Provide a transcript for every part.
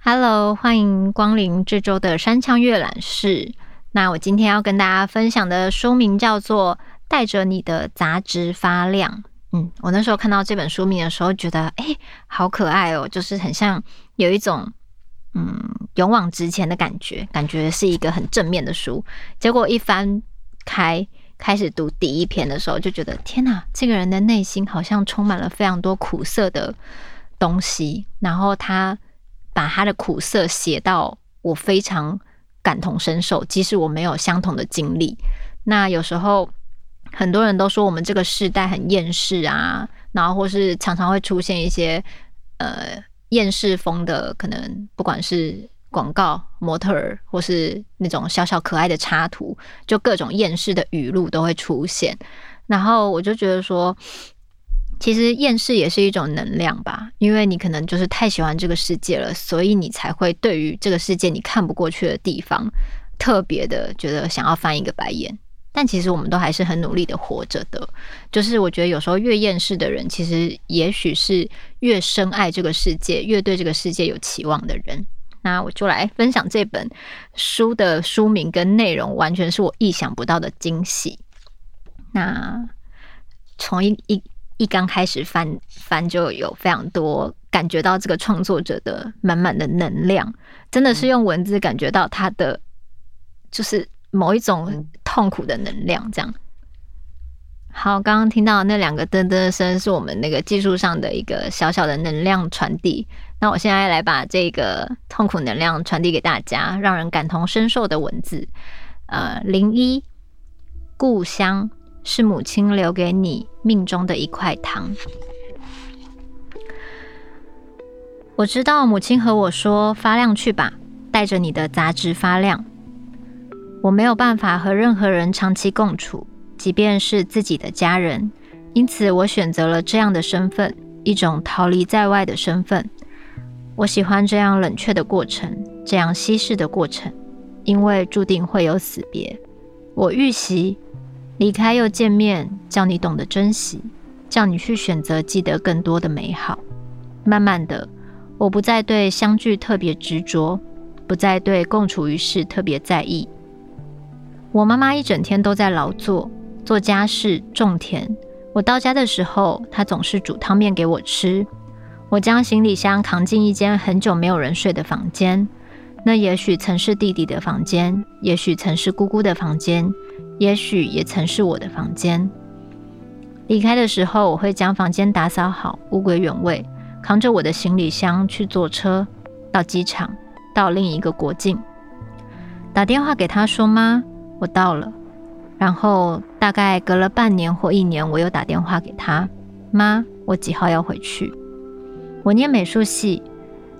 Hello，欢迎光临这周的山枪阅览室。那我今天要跟大家分享的书名叫做《带着你的杂质发亮》。嗯，我那时候看到这本书名的时候，觉得哎，好可爱哦，就是很像有一种嗯勇往直前的感觉，感觉是一个很正面的书。结果一翻开，开始读第一篇的时候，就觉得天哪，这个人的内心好像充满了非常多苦涩的东西，然后他把他的苦涩写到我非常感同身受，即使我没有相同的经历。那有时候。很多人都说我们这个世代很厌世啊，然后或是常常会出现一些呃厌世风的，可能不管是广告、模特儿，或是那种小小可爱的插图，就各种厌世的语录都会出现。然后我就觉得说，其实厌世也是一种能量吧，因为你可能就是太喜欢这个世界了，所以你才会对于这个世界你看不过去的地方，特别的觉得想要翻一个白眼。但其实我们都还是很努力的活着的，就是我觉得有时候越厌世的人，其实也许是越深爱这个世界，越对这个世界有期望的人。那我就来分享这本书的书名跟内容，完全是我意想不到的惊喜。那从一一一刚开始翻翻，就有非常多感觉到这个创作者的满满的能量，真的是用文字感觉到他的就是。某一种痛苦的能量，这样。好，刚刚听到那两个噔噔声，是我们那个技术上的一个小小的能量传递。那我现在来把这个痛苦能量传递给大家，让人感同身受的文字。呃，零一，故乡是母亲留给你命中的一块糖。我知道母亲和我说：“发亮去吧，带着你的杂质发亮。”我没有办法和任何人长期共处，即便是自己的家人。因此，我选择了这样的身份，一种逃离在外的身份。我喜欢这样冷却的过程，这样稀释的过程，因为注定会有死别。我预习离开又见面，叫你懂得珍惜，叫你去选择记得更多的美好。慢慢的，我不再对相聚特别执着，不再对共处于世特别在意。我妈妈一整天都在劳作，做家事、种田。我到家的时候，她总是煮汤面给我吃。我将行李箱扛进一间很久没有人睡的房间，那也许曾是弟弟的房间，也许曾是姑姑的房间，也许也曾是我的房间。离开的时候，我会将房间打扫好，物归原位，扛着我的行李箱去坐车，到机场，到另一个国境。打电话给他说妈？我到了，然后大概隔了半年或一年，我又打电话给他，妈，我几号要回去？我念美术系，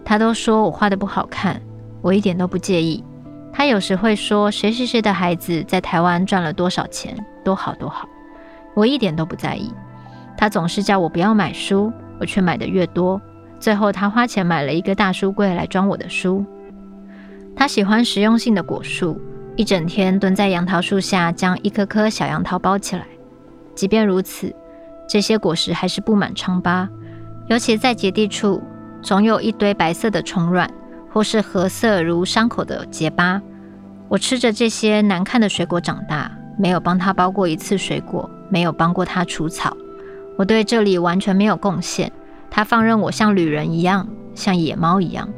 他都说我画得不好看，我一点都不介意。他有时会说谁谁谁的孩子在台湾赚了多少钱，多好多好，我一点都不在意。他总是叫我不要买书，我却买的越多，最后他花钱买了一个大书柜来装我的书。他喜欢实用性的果树。一整天蹲在杨桃树下，将一颗颗小杨桃包起来。即便如此，这些果实还是布满疮疤，尤其在结蒂处，总有一堆白色的虫卵，或是褐色如伤口的结疤。我吃着这些难看的水果长大，没有帮他包过一次水果，没有帮过他除草。我对这里完全没有贡献。他放任我像旅人一样，像野猫一样。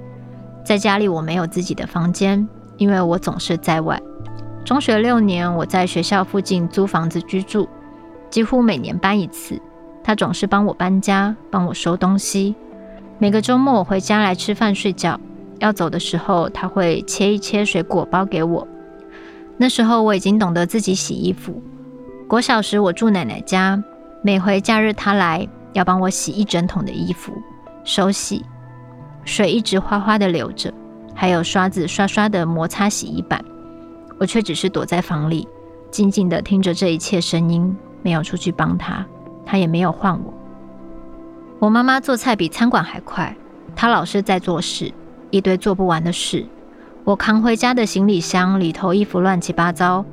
在家里，我没有自己的房间，因为我总是在外。中学六年，我在学校附近租房子居住，几乎每年搬一次。他总是帮我搬家，帮我收东西。每个周末我回家来吃饭睡觉。要走的时候，他会切一切水果包给我。那时候我已经懂得自己洗衣服。国小时我住奶奶家，每回假日他来要帮我洗一整桶的衣服，手洗，水一直哗哗的流着，还有刷子刷刷的摩擦洗衣板。我却只是躲在房里，静静地听着这一切声音，没有出去帮他，他也没有唤我。我妈妈做菜比餐馆还快，她老是在做事，一堆做不完的事。我扛回家的行李箱里头衣服乱七八糟。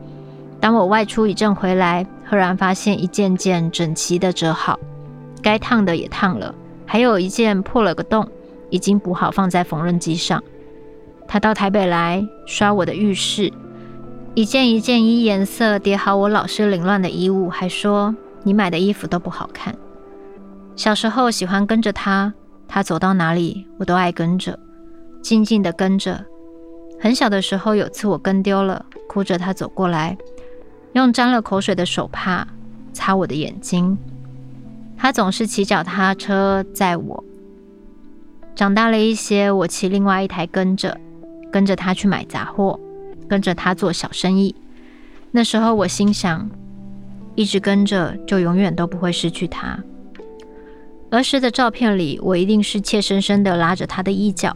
当我外出一阵回来，赫然发现一件件整齐的折好，该烫的也烫了，还有一件破了个洞，已经补好放在缝纫机上。他到台北来刷我的浴室，一件一件依颜色叠好我老是凌乱的衣物，还说你买的衣服都不好看。小时候喜欢跟着他，他走到哪里我都爱跟着，静静的跟着。很小的时候，有次我跟丢了，哭着他走过来，用沾了口水的手帕擦我的眼睛。他总是骑脚踏车载我。长大了一些，我骑另外一台跟着，跟着他去买杂货，跟着他做小生意。那时候我心想，一直跟着就永远都不会失去他。儿时的照片里，我一定是怯生生地拉着他的衣角。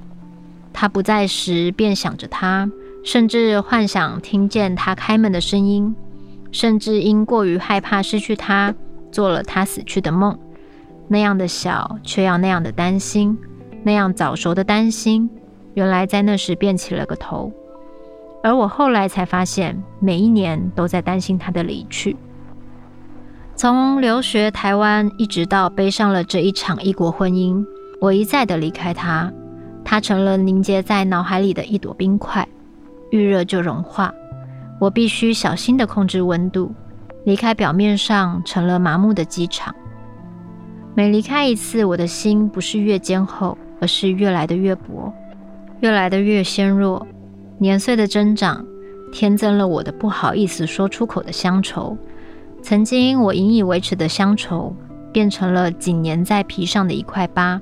他不在时，便想着他，甚至幻想听见他开门的声音，甚至因过于害怕失去他，做了他死去的梦。那样的小，却要那样的担心，那样早熟的担心，原来在那时便起了个头。而我后来才发现，每一年都在担心他的离去。从留学台湾，一直到背上了这一场异国婚姻，我一再的离开他。他成了凝结在脑海里的一朵冰块，遇热就融化。我必须小心地控制温度，离开表面上成了麻木的机场。每离开一次，我的心不是越坚厚，而是越来的越薄，越来的越纤弱。年岁的增长，添增了我的不好意思说出口的乡愁。曾经我引以为耻的乡愁，变成了紧粘在皮上的一块疤。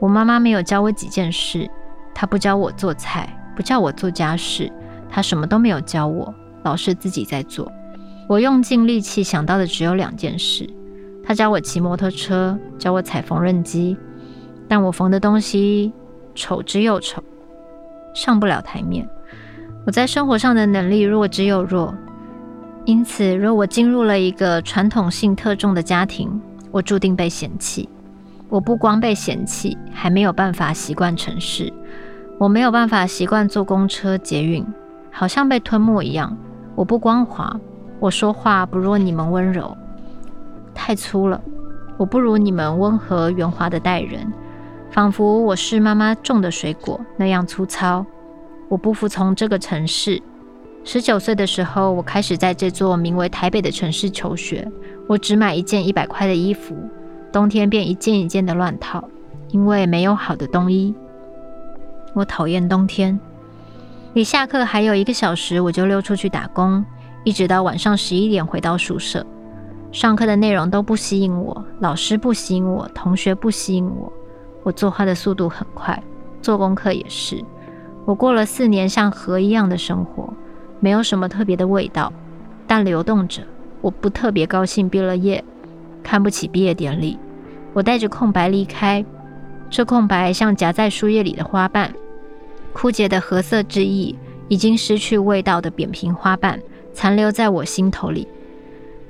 我妈妈没有教我几件事，她不教我做菜，不教我做家事，她什么都没有教我，老是自己在做。我用尽力气想到的只有两件事：她教我骑摩托车，教我踩缝纫机。但我缝的东西丑之又丑，上不了台面。我在生活上的能力弱之又弱，因此，若我进入了一个传统性特重的家庭，我注定被嫌弃。我不光被嫌弃，还没有办法习惯城市。我没有办法习惯坐公车、捷运，好像被吞没一样。我不光滑，我说话不若你们温柔，太粗了。我不如你们温和圆滑的待人，仿佛我是妈妈种的水果那样粗糙。我不服从这个城市。十九岁的时候，我开始在这座名为台北的城市求学。我只买一件一百块的衣服。冬天便一件一件的乱套，因为没有好的冬衣。我讨厌冬天。离下课还有一个小时，我就溜出去打工，一直到晚上十一点回到宿舍。上课的内容都不吸引我，老师不吸引我，同学不吸引我。我作画的速度很快，做功课也是。我过了四年像河一样的生活，没有什么特别的味道，但流动着。我不特别高兴毕了业。看不起毕业典礼，我带着空白离开。这空白像夹在书页里的花瓣，枯竭的褐色之意，已经失去味道的扁平花瓣，残留在我心头里。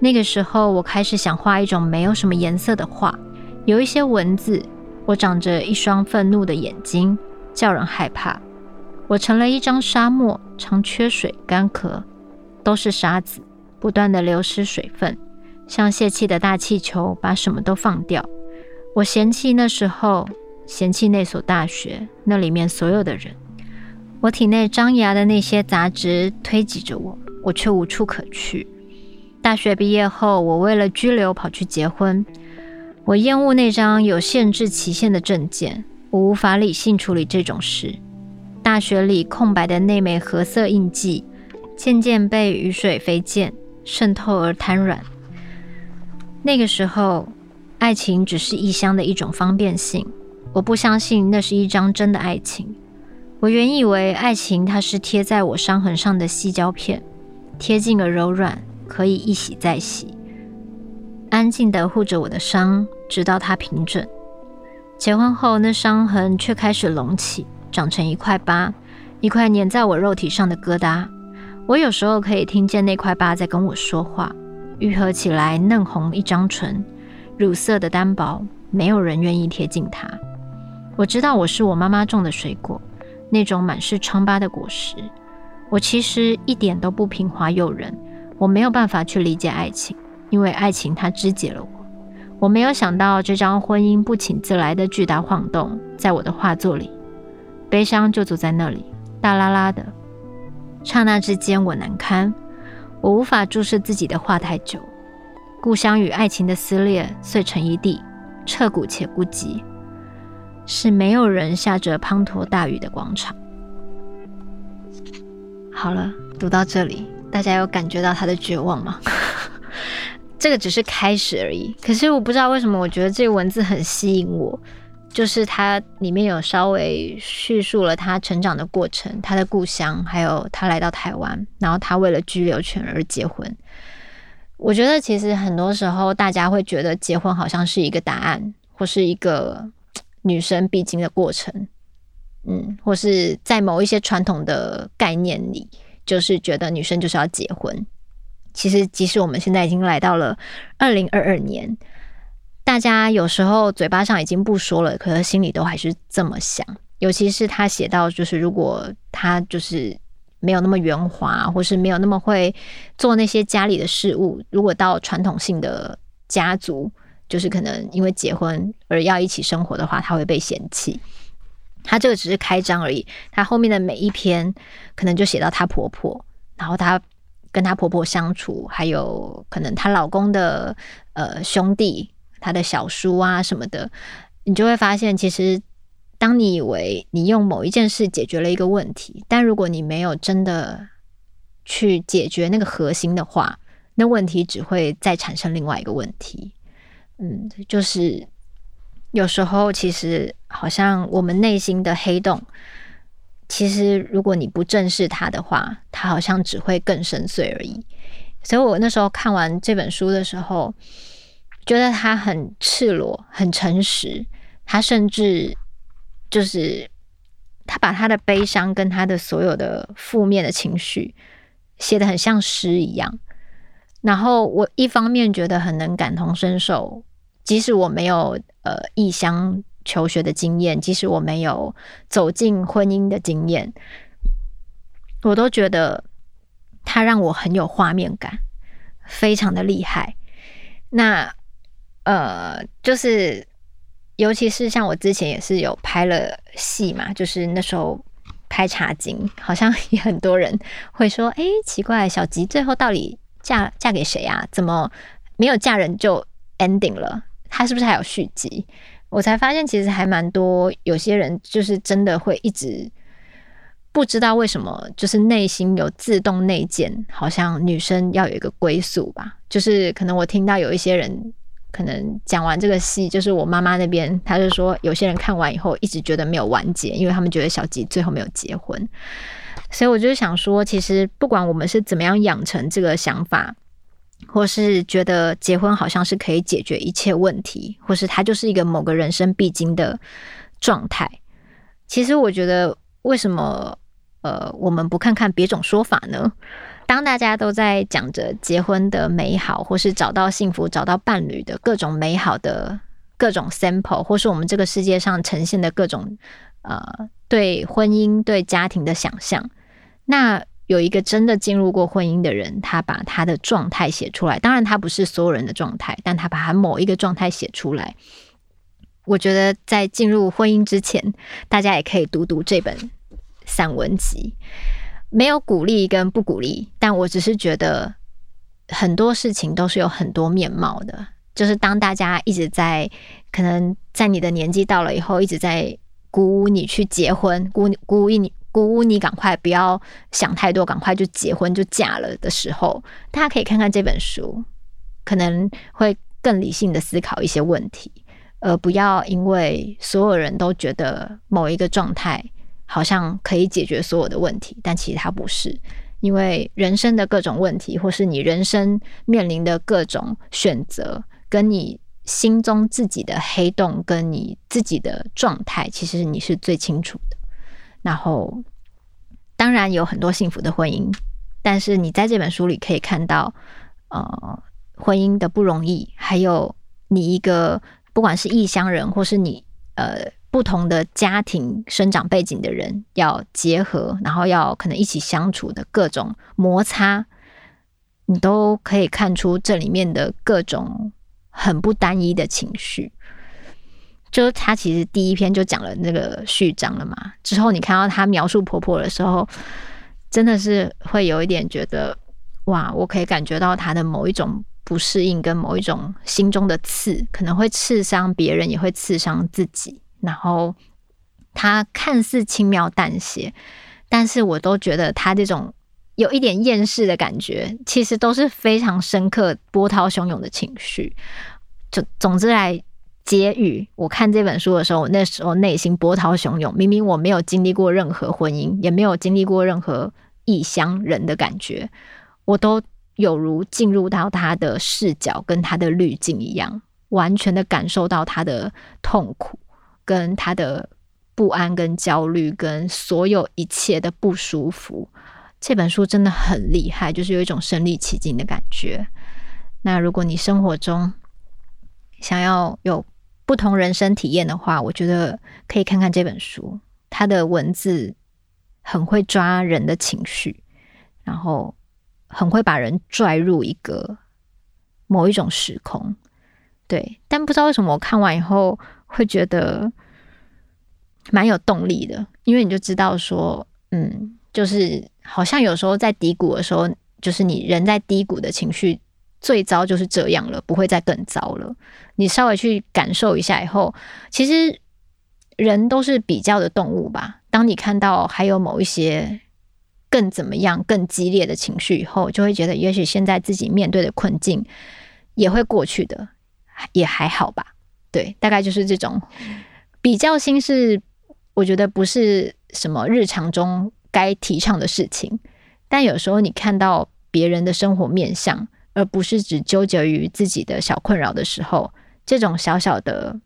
那个时候，我开始想画一种没有什么颜色的画，有一些文字。我长着一双愤怒的眼睛，叫人害怕。我成了一张沙漠，常缺水、干涸，都是沙子，不断地流失水分。像泄气的大气球，把什么都放掉。我嫌弃那时候，嫌弃那所大学，那里面所有的人。我体内张牙的那些杂质推挤着我，我却无处可去。大学毕业后，我为了居留跑去结婚。我厌恶那张有限制期限的证件，我无法理性处理这种事。大学里空白的那枚褐色印记，渐渐被雨水飞溅渗透而瘫软。那个时候，爱情只是异乡的一种方便性。我不相信那是一张真的爱情。我原以为爱情它是贴在我伤痕上的矽胶片，贴近而柔软，可以一洗再洗，安静地护着我的伤，直到它平整。结婚后，那伤痕却开始隆起，长成一块疤，一块粘在我肉体上的疙瘩。我有时候可以听见那块疤在跟我说话。愈合起来，嫩红一张唇，乳色的单薄，没有人愿意贴近它。我知道我是我妈妈种的水果，那种满是疮疤的果实。我其实一点都不平滑诱人，我没有办法去理解爱情，因为爱情它肢解了我。我没有想到这张婚姻不请自来的巨大晃动，在我的画作里，悲伤就坐在那里，大啦啦的。刹那之间，我难堪，我无法注视自己的画太久。故乡与爱情的撕裂，碎成一地，彻骨且不及。是没有人下着滂沱大雨的广场。好了，读到这里，大家有感觉到他的绝望吗？这个只是开始而已。可是我不知道为什么，我觉得这个文字很吸引我，就是它里面有稍微叙述了他成长的过程，他的故乡，还有他来到台湾，然后他为了居留权而结婚。我觉得其实很多时候，大家会觉得结婚好像是一个答案，或是一个女生必经的过程。嗯，或是在某一些传统的概念里，就是觉得女生就是要结婚。其实，即使我们现在已经来到了二零二二年，大家有时候嘴巴上已经不说了，可是心里都还是这么想。尤其是他写到，就是如果他就是没有那么圆滑，或是没有那么会做那些家里的事务，如果到传统性的家族，就是可能因为结婚而要一起生活的话，他会被嫌弃。她这个只是开张而已，她后面的每一篇可能就写到她婆婆，然后她跟她婆婆相处，还有可能她老公的呃兄弟、她的小叔啊什么的，你就会发现，其实当你以为你用某一件事解决了一个问题，但如果你没有真的去解决那个核心的话，那问题只会再产生另外一个问题。嗯，就是。有时候，其实好像我们内心的黑洞，其实如果你不正视它的话，它好像只会更深邃而已。所以我那时候看完这本书的时候，觉得他很赤裸、很诚实。他甚至就是他把他的悲伤跟他的所有的负面的情绪写得很像诗一样。然后我一方面觉得很能感同身受。即使我没有呃异乡求学的经验，即使我没有走进婚姻的经验，我都觉得他让我很有画面感，非常的厉害。那呃，就是尤其是像我之前也是有拍了戏嘛，就是那时候拍《茶经》，好像也很多人会说：“哎，奇怪，小吉最后到底嫁嫁给谁啊？怎么没有嫁人就 ending 了？”他是不是还有续集？我才发现，其实还蛮多。有些人就是真的会一直不知道为什么，就是内心有自动内建，好像女生要有一个归宿吧。就是可能我听到有一些人可能讲完这个戏，就是我妈妈那边，她就说有些人看完以后一直觉得没有完结，因为他们觉得小吉最后没有结婚。所以我就想说，其实不管我们是怎么样养成这个想法。或是觉得结婚好像是可以解决一切问题，或是它就是一个某个人生必经的状态。其实我觉得，为什么呃我们不看看别种说法呢？当大家都在讲着结婚的美好，或是找到幸福、找到伴侣的各种美好的各种 sample，或是我们这个世界上呈现的各种呃对婚姻、对家庭的想象，那。有一个真的进入过婚姻的人，他把他的状态写出来。当然，他不是所有人的状态，但他把他某一个状态写出来。我觉得在进入婚姻之前，大家也可以读读这本散文集。没有鼓励跟不鼓励，但我只是觉得很多事情都是有很多面貌的。就是当大家一直在可能在你的年纪到了以后，一直在鼓舞你去结婚，鼓鼓舞你。鼓舞你赶快不要想太多，赶快就结婚就嫁了的时候，大家可以看看这本书，可能会更理性的思考一些问题，而不要因为所有人都觉得某一个状态好像可以解决所有的问题，但其实它不是，因为人生的各种问题，或是你人生面临的各种选择，跟你心中自己的黑洞，跟你自己的状态，其实你是最清楚的。然后，当然有很多幸福的婚姻，但是你在这本书里可以看到，呃，婚姻的不容易，还有你一个不管是异乡人，或是你呃不同的家庭生长背景的人要结合，然后要可能一起相处的各种摩擦，你都可以看出这里面的各种很不单一的情绪。就是他其实第一篇就讲了那个序章了嘛，之后你看到他描述婆婆的时候，真的是会有一点觉得，哇，我可以感觉到他的某一种不适应跟某一种心中的刺，可能会刺伤别人，也会刺伤自己。然后他看似轻描淡写，但是我都觉得他这种有一点厌世的感觉，其实都是非常深刻、波涛汹涌的情绪。就总之来结语，我看这本书的时候，我那时候内心波涛汹涌。明明我没有经历过任何婚姻，也没有经历过任何异乡人的感觉，我都有如进入到他的视角跟他的滤镜一样，完全的感受到他的痛苦。跟他的不安、跟焦虑、跟所有一切的不舒服，这本书真的很厉害，就是有一种身临其境的感觉。那如果你生活中想要有不同人生体验的话，我觉得可以看看这本书。它的文字很会抓人的情绪，然后很会把人拽入一个某一种时空。对，但不知道为什么我看完以后会觉得。蛮有动力的，因为你就知道说，嗯，就是好像有时候在低谷的时候，就是你人在低谷的情绪最糟就是这样了，不会再更糟了。你稍微去感受一下以后，其实人都是比较的动物吧。当你看到还有某一些更怎么样、更激烈的情绪以后，就会觉得也许现在自己面对的困境也会过去的，也还好吧。对，大概就是这种比较心是。我觉得不是什么日常中该提倡的事情，但有时候你看到别人的生活面相，而不是只纠结于自己的小困扰的时候，这种小小的、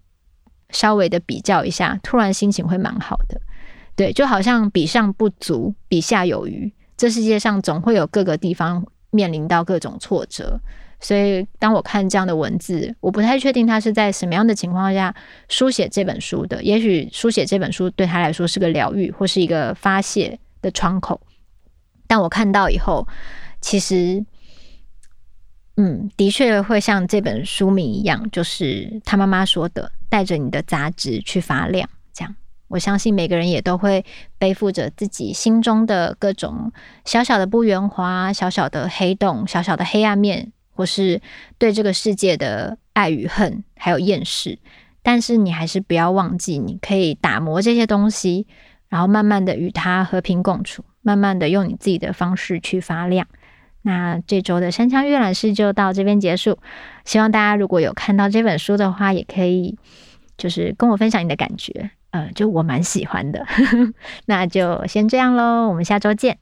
稍微的比较一下，突然心情会蛮好的。对，就好像比上不足，比下有余。这世界上总会有各个地方面临到各种挫折。所以，当我看这样的文字，我不太确定他是在什么样的情况下书写这本书的。也许书写这本书对他来说是个疗愈，或是一个发泄的窗口。但我看到以后，其实，嗯，的确会像这本书名一样，就是他妈妈说的：“带着你的杂质去发亮。”这样，我相信每个人也都会背负着自己心中的各种小小的不圆滑、小小的黑洞、小小的黑暗面。或是对这个世界的爱与恨，还有厌世，但是你还是不要忘记，你可以打磨这些东西，然后慢慢的与它和平共处，慢慢的用你自己的方式去发亮。那这周的山枪阅览室就到这边结束，希望大家如果有看到这本书的话，也可以就是跟我分享你的感觉，呃，就我蛮喜欢的。那就先这样喽，我们下周见。